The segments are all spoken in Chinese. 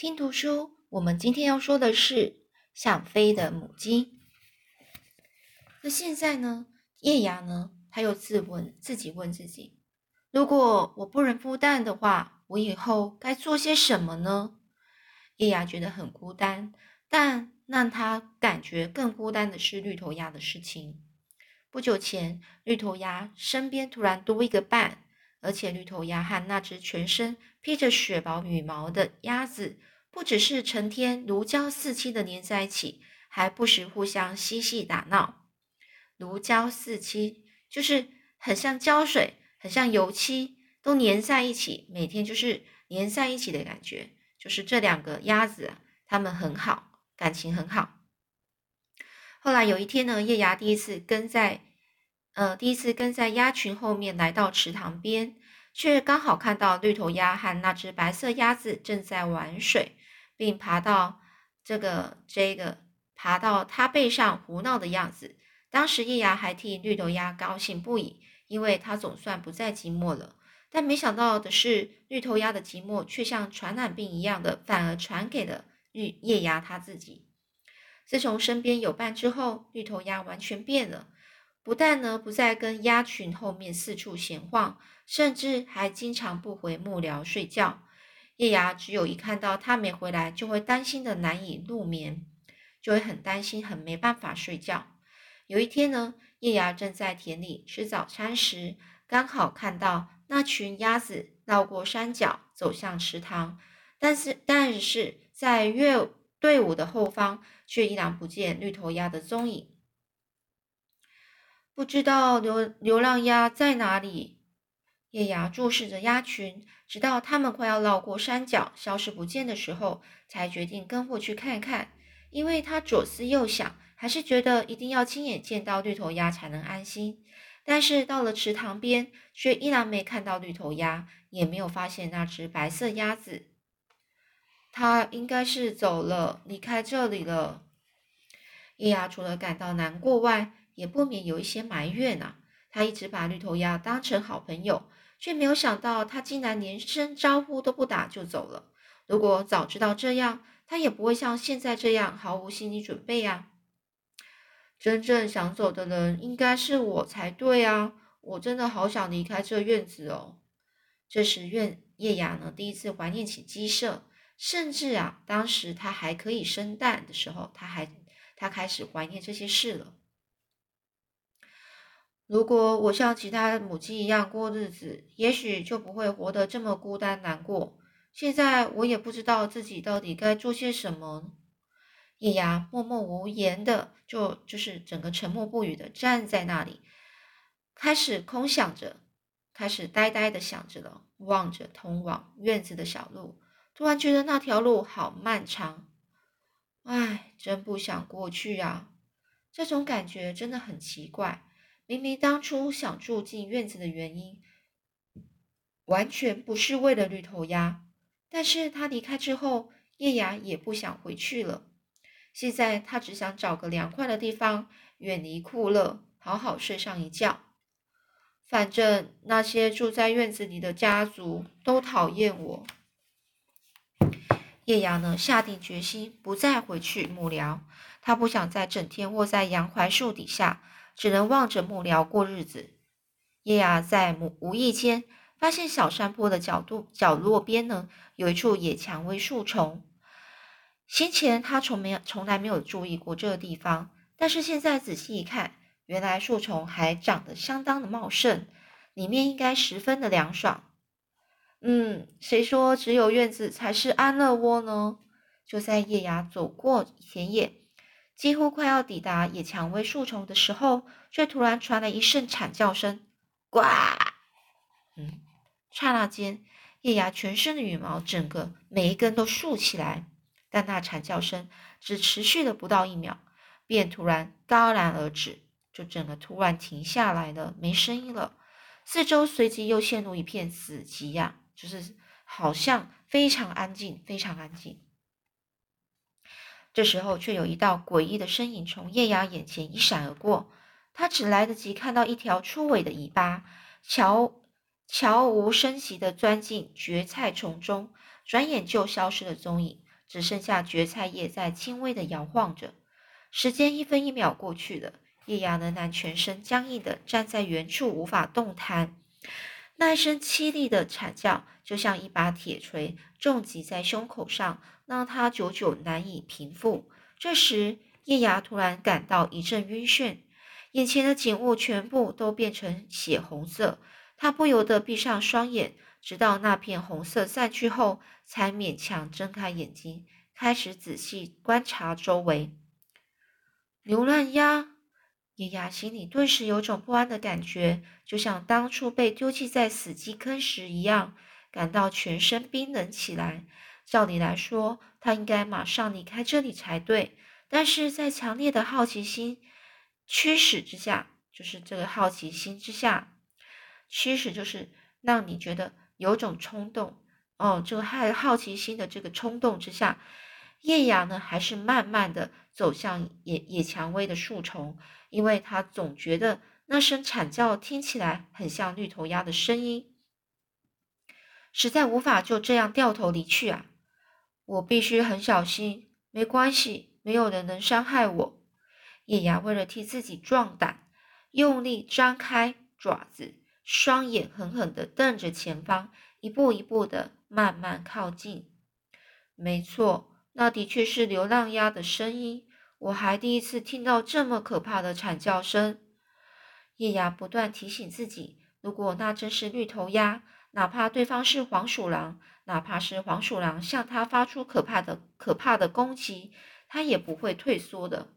听读书，我们今天要说的是想飞的母鸡。那现在呢？叶芽呢？他又自问自己问自己：如果我不能孵蛋的话，我以后该做些什么呢？叶芽觉得很孤单，但让他感觉更孤单的是绿头鸭的事情。不久前，绿头鸭身边突然多一个伴，而且绿头鸭和那只全身披着雪薄羽毛的鸭子。不只是成天如胶似漆的粘在一起，还不时互相嬉戏打闹。如胶似漆就是很像胶水，很像油漆，都粘在一起，每天就是粘在一起的感觉。就是这两个鸭子，它们很好，感情很好。后来有一天呢，叶芽第一次跟在，呃，第一次跟在鸭群后面来到池塘边，却刚好看到绿头鸭和那只白色鸭子正在玩水。并爬到这个这个爬到它背上胡闹的样子。当时叶芽还替绿头鸭高兴不已，因为它总算不再寂寞了。但没想到的是，绿头鸭的寂寞却像传染病一样的，反而传给了绿叶芽它自己。自从身边有伴之后，绿头鸭完全变了，不但呢不再跟鸭群后面四处闲晃，甚至还经常不回幕僚睡觉。叶芽只有一看到他没回来，就会担心的难以入眠，就会很担心，很没办法睡觉。有一天呢，叶芽正在田里吃早餐时，刚好看到那群鸭子绕过山脚走向池塘，但是但是在乐队伍的后方却依然不见绿头鸭的踪影。不知道流流浪鸭在哪里？叶芽注视着鸭群，直到它们快要绕过山脚，消失不见的时候，才决定跟过去看看。因为他左思右想，还是觉得一定要亲眼见到绿头鸭才能安心。但是到了池塘边，却依然没看到绿头鸭，也没有发现那只白色鸭子。它应该是走了，离开这里了。叶芽除了感到难过外，也不免有一些埋怨啊。他一直把绿头鸭当成好朋友。却没有想到，他竟然连声招呼都不打就走了。如果早知道这样，他也不会像现在这样毫无心理准备呀。真正想走的人应该是我才对啊！我真的好想离开这院子哦。这时，院叶雅呢第一次怀念起鸡舍，甚至啊，当时它还可以生蛋的时候，他还他开始怀念这些事了。如果我像其他母鸡一样过日子，也许就不会活得这么孤单难过。现在我也不知道自己到底该做些什么。叶芽默默无言的，就就是整个沉默不语的站在那里，开始空想着，开始呆呆的想着了，望着通往院子的小路，突然觉得那条路好漫长。唉，真不想过去啊！这种感觉真的很奇怪。明明当初想住进院子的原因，完全不是为了绿头鸭，但是他离开之后，叶芽也不想回去了。现在他只想找个凉快的地方，远离酷热，好好睡上一觉。反正那些住在院子里的家族都讨厌我。叶芽呢，下定决心不再回去幕僚，他不想再整天窝在洋槐树底下。只能望着幕僚过日子。叶芽在无无意间发现小山坡的角度角落边呢，有一处野蔷薇树丛。先前他从没从来没有注意过这个地方，但是现在仔细一看，原来树丛还长得相当的茂盛，里面应该十分的凉爽。嗯，谁说只有院子才是安乐窝呢？就在叶芽走过田野。几乎快要抵达野蔷薇树丛的时候，却突然传来一声惨叫声：“呱！”嗯，刹那间，叶芽全身的羽毛整个每一根都竖起来，但那惨叫声只持续了不到一秒，便突然戛然而止，就整个突然停下来了，没声音了。四周随即又陷入一片死寂呀，就是好像非常安静，非常安静。这时候，却有一道诡异的身影从叶芽眼前一闪而过。他只来得及看到一条粗尾的尾巴，悄悄无声息地钻进蕨菜丛中，转眼就消失了踪影。只剩下蕨菜叶在轻微的摇晃着。时间一分一秒过去了，叶芽仍然全身僵硬地站在原处，无法动弹。那一声凄厉的惨叫，就像一把铁锤重击在胸口上，让他久久难以平复。这时，叶芽突然感到一阵晕眩，眼前的景物全部都变成血红色。他不由得闭上双眼，直到那片红色散去后，才勉强睁开眼睛，开始仔细观察周围。流浪鸭。叶芽心里顿时有种不安的感觉，就像当初被丢弃在死鸡坑时一样，感到全身冰冷起来。照理来说，他应该马上离开这里才对，但是在强烈的好奇心驱使之下，就是这个好奇心之下，驱使就是让你觉得有种冲动哦，这个害好奇心的这个冲动之下，叶芽呢还是慢慢的走向野野蔷薇的树丛。因为他总觉得那声惨叫听起来很像绿头鸭的声音，实在无法就这样掉头离去啊！我必须很小心。没关系，没有人能伤害我。叶芽为了替自己壮胆，用力张开爪子，双眼狠狠地瞪着前方，一步一步的慢慢靠近。没错，那的确是流浪鸭的声音。我还第一次听到这么可怕的惨叫声。叶芽不断提醒自己，如果那真是绿头鸭，哪怕对方是黄鼠狼，哪怕是黄鼠狼向他发出可怕的、可怕的攻击，他也不会退缩的。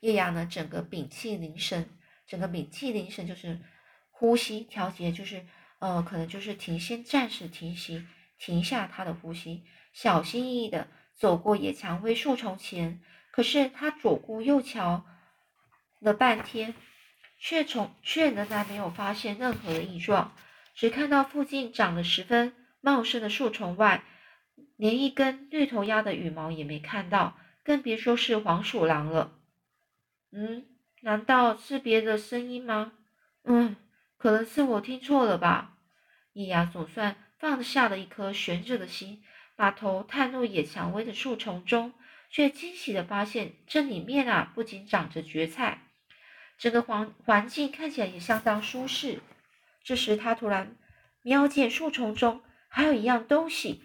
叶芽呢，整个屏气凝神，整个屏气凝神就是呼吸调节，就是呃，可能就是停，先暂时停息，停下他的呼吸，小心翼翼的走过野蔷薇树丛前。可是他左顾右瞧了半天，却从却仍然没有发现任何的异状，只看到附近长得十分茂盛的树丛外，连一根绿头鸭的羽毛也没看到，更别说是黄鼠狼了。嗯，难道是别的声音吗？嗯，可能是我听错了吧。叶芽总算放下了一颗悬着的心，把头探入野蔷薇的树丛中。却惊喜的发现，这里面啊不仅长着蕨菜，整个环环境看起来也相当舒适。这时，他突然瞄见树丛中还有一样东西。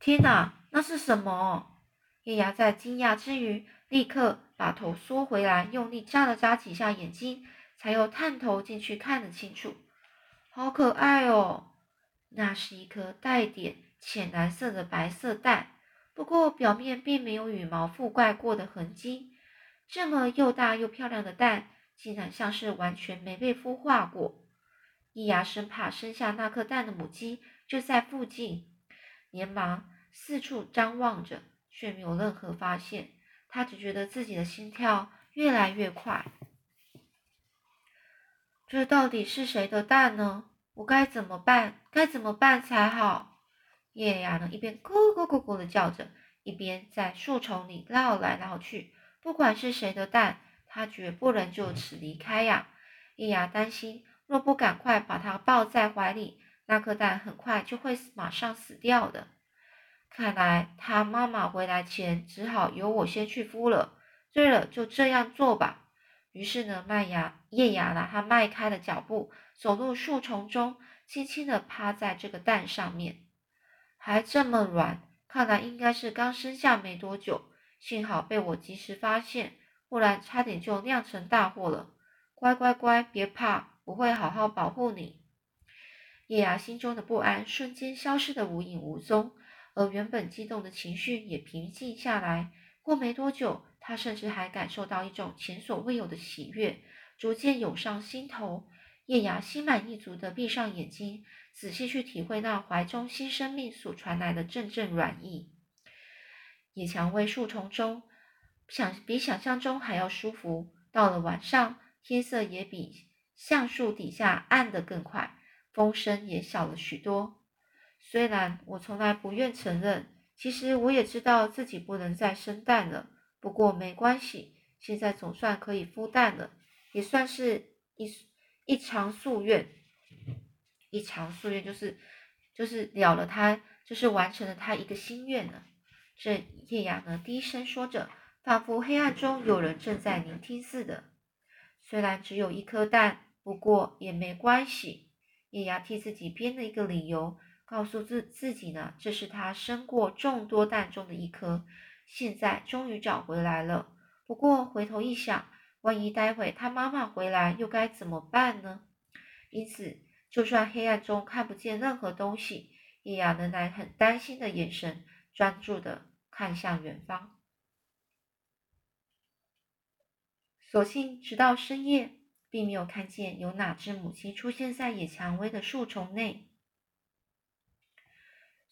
天哪，那是什么？叶芽在惊讶之余，立刻把头缩回来，用力眨了眨几下眼睛，才又探头进去看得清楚。好可爱哦！那是一颗带点浅蓝色的白色蛋。不过表面并没有羽毛覆盖过的痕迹，这么又大又漂亮的蛋，竟然像是完全没被孵化过。伊牙生怕生下那颗蛋的母鸡就在附近，连忙四处张望着，却没有任何发现。他只觉得自己的心跳越来越快。这到底是谁的蛋呢？我该怎么办？该怎么办才好？叶芽呢，一边咕咕咕咕的叫着，一边在树丛里绕来绕去。不管是谁的蛋，他绝不能就此离开呀！叶芽担心，若不赶快把它抱在怀里，那颗蛋很快就会马上死掉的。看来他妈妈回来前，只好由我先去孵了。对了，就这样做吧。于是呢，麦芽叶芽呢，他迈开了脚步，走入树丛中，轻轻地趴在这个蛋上面。还这么软，看来应该是刚生下没多久。幸好被我及时发现，不然差点就酿成大祸了。乖乖乖，别怕，我会好好保护你。叶芽心中的不安瞬间消失的无影无踪，而原本激动的情绪也平静下来。过没多久，他甚至还感受到一种前所未有的喜悦逐渐涌上心头。叶芽心满意足地闭上眼睛，仔细去体会那怀中新生命所传来的阵阵软意。野蔷薇树丛中，想比想象中还要舒服。到了晚上，天色也比橡树底下暗得更快，风声也小了许多。虽然我从来不愿承认，其实我也知道自己不能再生蛋了。不过没关系，现在总算可以孵蛋了，也算是一。一偿夙愿，一偿夙愿就是就是了了他，就是完成了他一个心愿呢。这叶雅呢低声说着，仿佛黑暗中有人正在聆听似的。虽然只有一颗蛋，不过也没关系。叶雅替自己编了一个理由，告诉自自己呢，这是他生过众多蛋中的一颗，现在终于找回来了。不过回头一想，万一待会他妈妈回来，又该怎么办呢？因此，就算黑暗中看不见任何东西，叶雅仍然很担心的眼神专注的看向远方。所幸，直到深夜，并没有看见有哪只母鸡出现在野蔷薇的树丛内。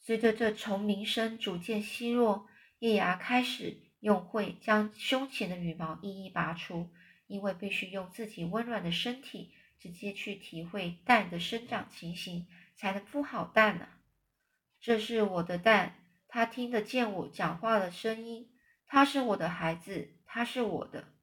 随着这虫鸣声逐渐稀弱，叶芽开始用喙将胸前的羽毛一一拔出，因为必须用自己温暖的身体直接去体会蛋的生长情形，才能孵好蛋呢。这是我的蛋，它听得见我讲话的声音，它是我的孩子，它是我的。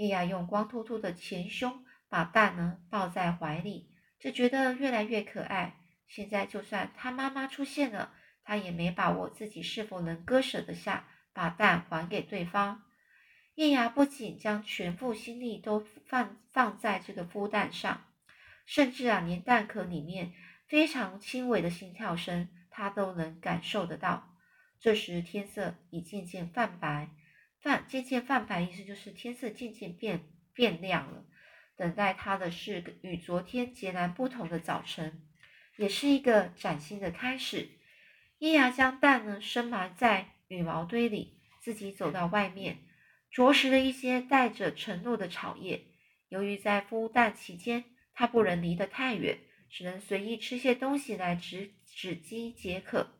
叶雅用光秃秃的前胸把蛋呢抱在怀里，只觉得越来越可爱。现在就算他妈妈出现了，他也没把握自己是否能割舍得下把蛋还给对方。叶雅不仅将全部心力都放放在这个孵蛋上，甚至啊，连蛋壳里面非常轻微的心跳声，他都能感受得到。这时天色已渐渐泛白。泛渐渐泛白，意思就是天色渐渐变变亮了。等待他的是与昨天截然不同的早晨，也是一个崭新的开始。叶芽将蛋呢深埋在羽毛堆里，自己走到外面，啄食了一些带着承诺的草叶。由于在孵蛋期间，他不能离得太远，只能随意吃些东西来止止饥解渴。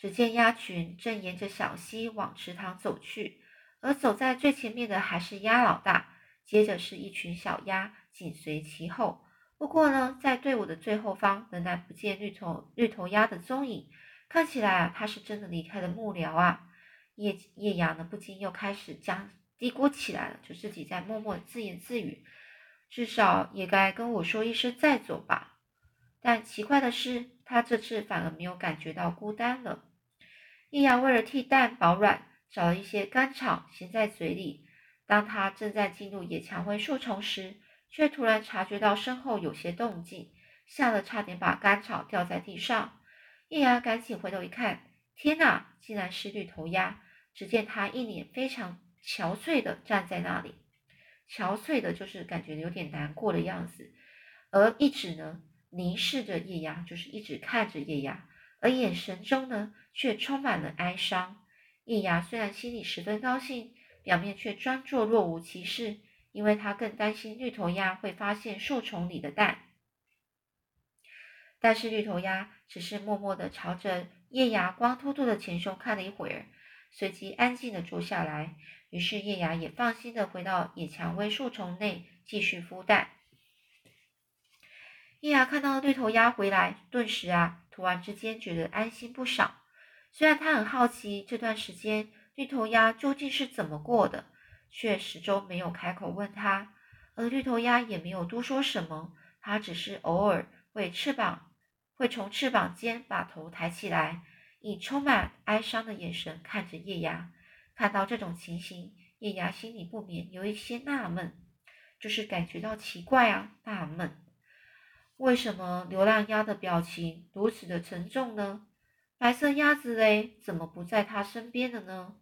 只见鸭群正沿着小溪往池塘走去，而走在最前面的还是鸭老大，接着是一群小鸭紧随其后。不过呢，在队伍的最后方仍然不见绿头绿头鸭的踪影，看起来啊，它是真的离开了幕僚啊。叶叶阳呢，不禁又开始将嘀咕起来了，就自己在默默自言自语：“至少也该跟我说一声再走吧。”但奇怪的是，他这次反而没有感觉到孤单了。叶芽为了替蛋保暖，找了一些干草衔在嘴里。当他正在进入野蔷薇树丛时，却突然察觉到身后有些动静，吓得差点把干草掉在地上。叶芽赶紧回头一看，天哪，竟然是绿头鸭！只见它一脸非常憔悴的站在那里，憔悴的就是感觉有点难过的样子，而一直呢凝视着叶芽，就是一直看着叶芽。而眼神中呢，却充满了哀伤。叶芽虽然心里十分高兴，表面却装作若无其事，因为他更担心绿头鸭会发现树丛里的蛋。但是绿头鸭只是默默地朝着叶芽光秃秃的前胸看了一会儿，随即安静地坐下来。于是叶芽也放心地回到野蔷薇树丛内继续孵蛋。叶芽看到绿头鸭回来，顿时啊。突然之间觉得安心不少。虽然他很好奇这段时间绿头鸭究竟是怎么过的，却始终没有开口问他。而绿头鸭也没有多说什么，它只是偶尔会翅膀会从翅膀间把头抬起来，以充满哀伤的眼神看着叶芽。看到这种情形，叶芽心里不免有一些纳闷，就是感觉到奇怪啊，纳闷。为什么流浪鸭的表情如此的沉重呢？白色鸭子嘞，怎么不在它身边了呢？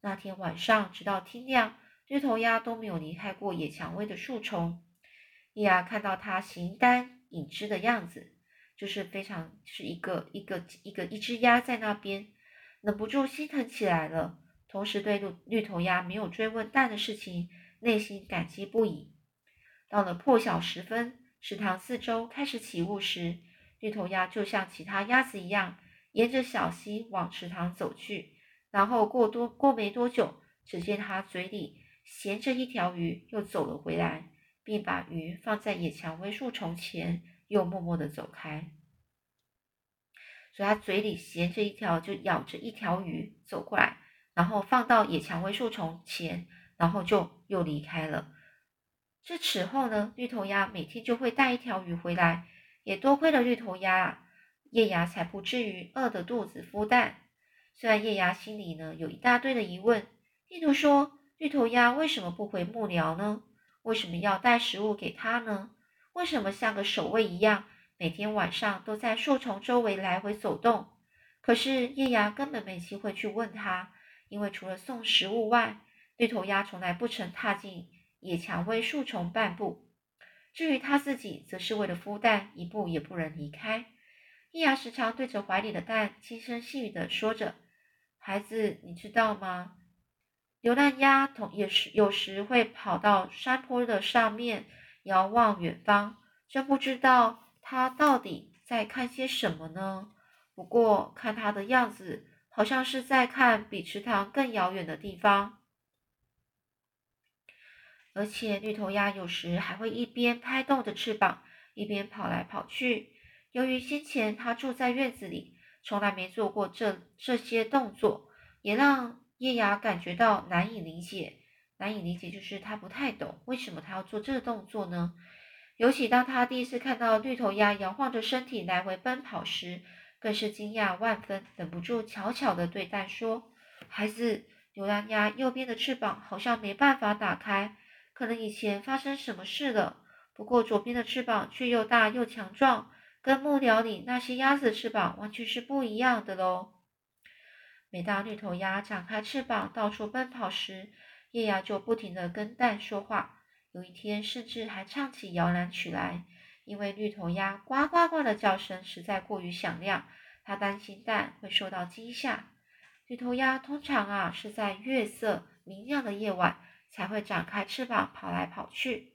那天晚上，直到天亮，绿头鸭都没有离开过野蔷薇的树丛。叶芽看到它形单影只的样子，就是非常是一个一个一个一只鸭在那边，忍不住心疼起来了。同时对绿绿头鸭没有追问蛋的事情，内心感激不已。到了破晓时分。池塘四周开始起雾时，绿头鸭就像其他鸭子一样，沿着小溪往池塘走去。然后过多过没多久，只见它嘴里衔着一条鱼，又走了回来，并把鱼放在野蔷薇树丛前，又默默的走开。所以它嘴里衔着一条，就咬着一条鱼走过来，然后放到野蔷薇树丛前，然后就又离开了。这此后呢，绿头鸭每天就会带一条鱼回来，也多亏了绿头鸭啊，叶芽才不至于饿得肚子孵蛋。虽然叶芽心里呢有一大堆的疑问，例如说，绿头鸭为什么不回木寮呢？为什么要带食物给它呢？为什么像个守卫一样，每天晚上都在树丛周围来回走动？可是叶芽根本没机会去问他，因为除了送食物外，绿头鸭从来不曾踏进野蔷薇树丛半步。至于他自己，则是为了孵蛋，一步也不能离开。叶芽时常对着怀里的蛋轻声细语地说着：“孩子，你知道吗？流浪鸭同也是有时会跑到山坡的上面。”遥望远方，真不知道他到底在看些什么呢？不过看他的样子，好像是在看比池塘更遥远的地方。而且绿头鸭有时还会一边拍动着翅膀，一边跑来跑去。由于先前它住在院子里，从来没做过这这些动作，也让叶芽感觉到难以理解。难以理解，就是他不太懂为什么他要做这动作呢？尤其当他第一次看到绿头鸭摇晃着身体来回奔跑时，更是惊讶万分，忍不住悄悄地对蛋说：“孩子，流浪鸭右边的翅膀好像没办法打开，可能以前发生什么事了。不过左边的翅膀却又大又强壮，跟木鸟里那些鸭子的翅膀完全是不一样的喽。”每当绿头鸭展开翅膀到处奔跑时，叶芽就不停地跟蛋说话，有一天甚至还唱起摇篮曲来。因为绿头鸭呱呱呱的叫声实在过于响亮，它担心蛋会受到惊吓。绿头鸭通常啊是在月色明亮的夜晚才会展开翅膀跑来跑去。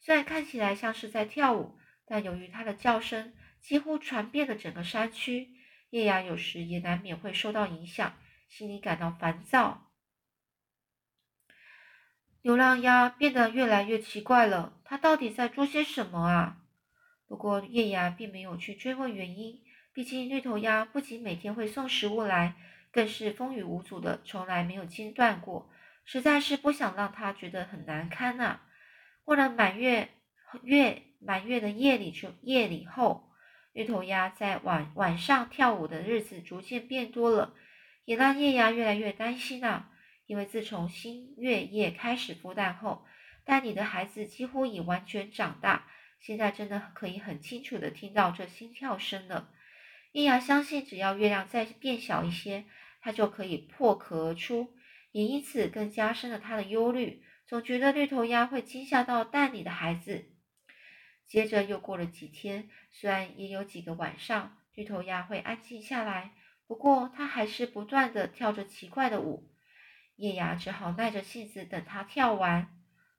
虽然看起来像是在跳舞，但由于它的叫声几乎传遍了整个山区，叶芽有时也难免会受到影响，心里感到烦躁。流浪鸭变得越来越奇怪了，它到底在做些什么啊？不过叶芽并没有去追问原因，毕竟绿头鸭不仅每天会送食物来，更是风雨无阻的，从来没有间断过，实在是不想让他觉得很难堪啊。过了满月月满月的夜里就夜里后，绿头鸭在晚晚上跳舞的日子逐渐变多了，也让夜芽越来越担心啊。因为自从新月夜开始孵蛋后，蛋里的孩子几乎已完全长大，现在真的可以很清楚的听到这心跳声了。叶芽相信，只要月亮再变小一些，它就可以破壳而出，也因此更加深了他的忧虑，总觉得绿头鸭会惊吓到蛋里的孩子。接着又过了几天，虽然也有几个晚上绿头鸭会安静下来，不过它还是不断的跳着奇怪的舞。叶芽只好耐着性子等它跳完。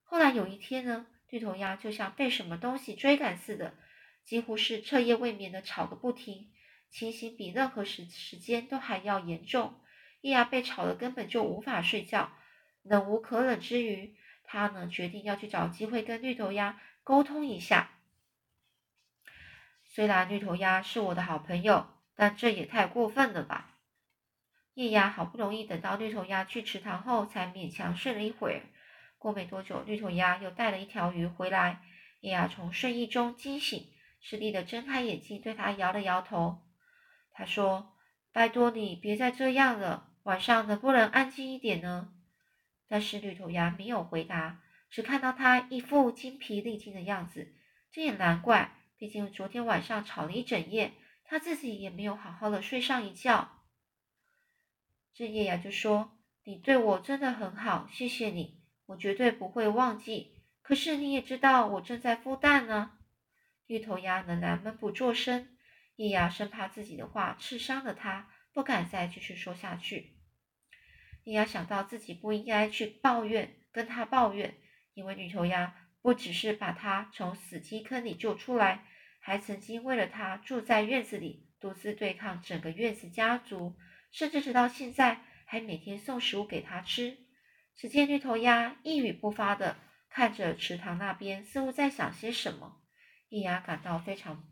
后来有一天呢，绿头鸭就像被什么东西追赶似的，几乎是彻夜未眠的吵个不停，情形比任何时时间都还要严重。叶芽被吵得根本就无法睡觉，忍无可忍之余，他呢决定要去找机会跟绿头鸭沟通一下。虽然绿头鸭是我的好朋友，但这也太过分了吧。叶芽好不容易等到绿头鸭去池塘后，才勉强睡了一会儿。过没多久，绿头鸭又带了一条鱼回来。叶芽从睡意中惊醒，吃力的睁开眼睛，对他摇了摇头。他说：“拜托你别再这样了，晚上能不能安静一点呢？”但是绿头鸭没有回答，只看到他一副精疲力尽的样子。这也难怪，毕竟昨天晚上吵了一整夜，他自己也没有好好的睡上一觉。这叶芽就说：“你对我真的很好，谢谢你，我绝对不会忘记。可是你也知道我正在孵蛋呢。”绿头鸭仍然闷不作声。叶芽生怕自己的话刺伤了它，不敢再继续说下去。叶芽想到自己不应该去抱怨，跟他抱怨，因为绿头鸭不只是把他从死鸡坑里救出来，还曾经为了他住在院子里，独自对抗整个院子家族。甚至直到现在，还每天送食物给他吃。只见绿头鸭一语不发的看着池塘那边，似乎在想些什么。叶芽感到非常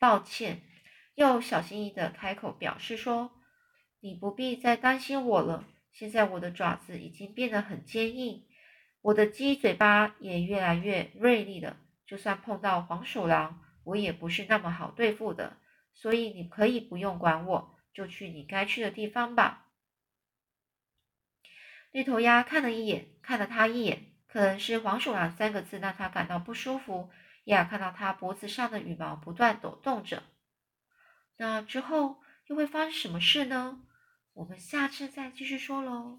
抱歉，又小心翼翼的开口表示说：“你不必再担心我了。现在我的爪子已经变得很坚硬，我的鸡嘴巴也越来越锐利了，就算碰到黄鼠狼，我也不是那么好对付的。所以你可以不用管我，就去你该去的地方吧。”绿头鸭看了一眼，看了他一眼，可能是“黄鼠狼”三个字让他感到不舒服。亚看到他脖子上的羽毛不断抖动着，那之后又会发生什么事呢？我们下次再继续说喽。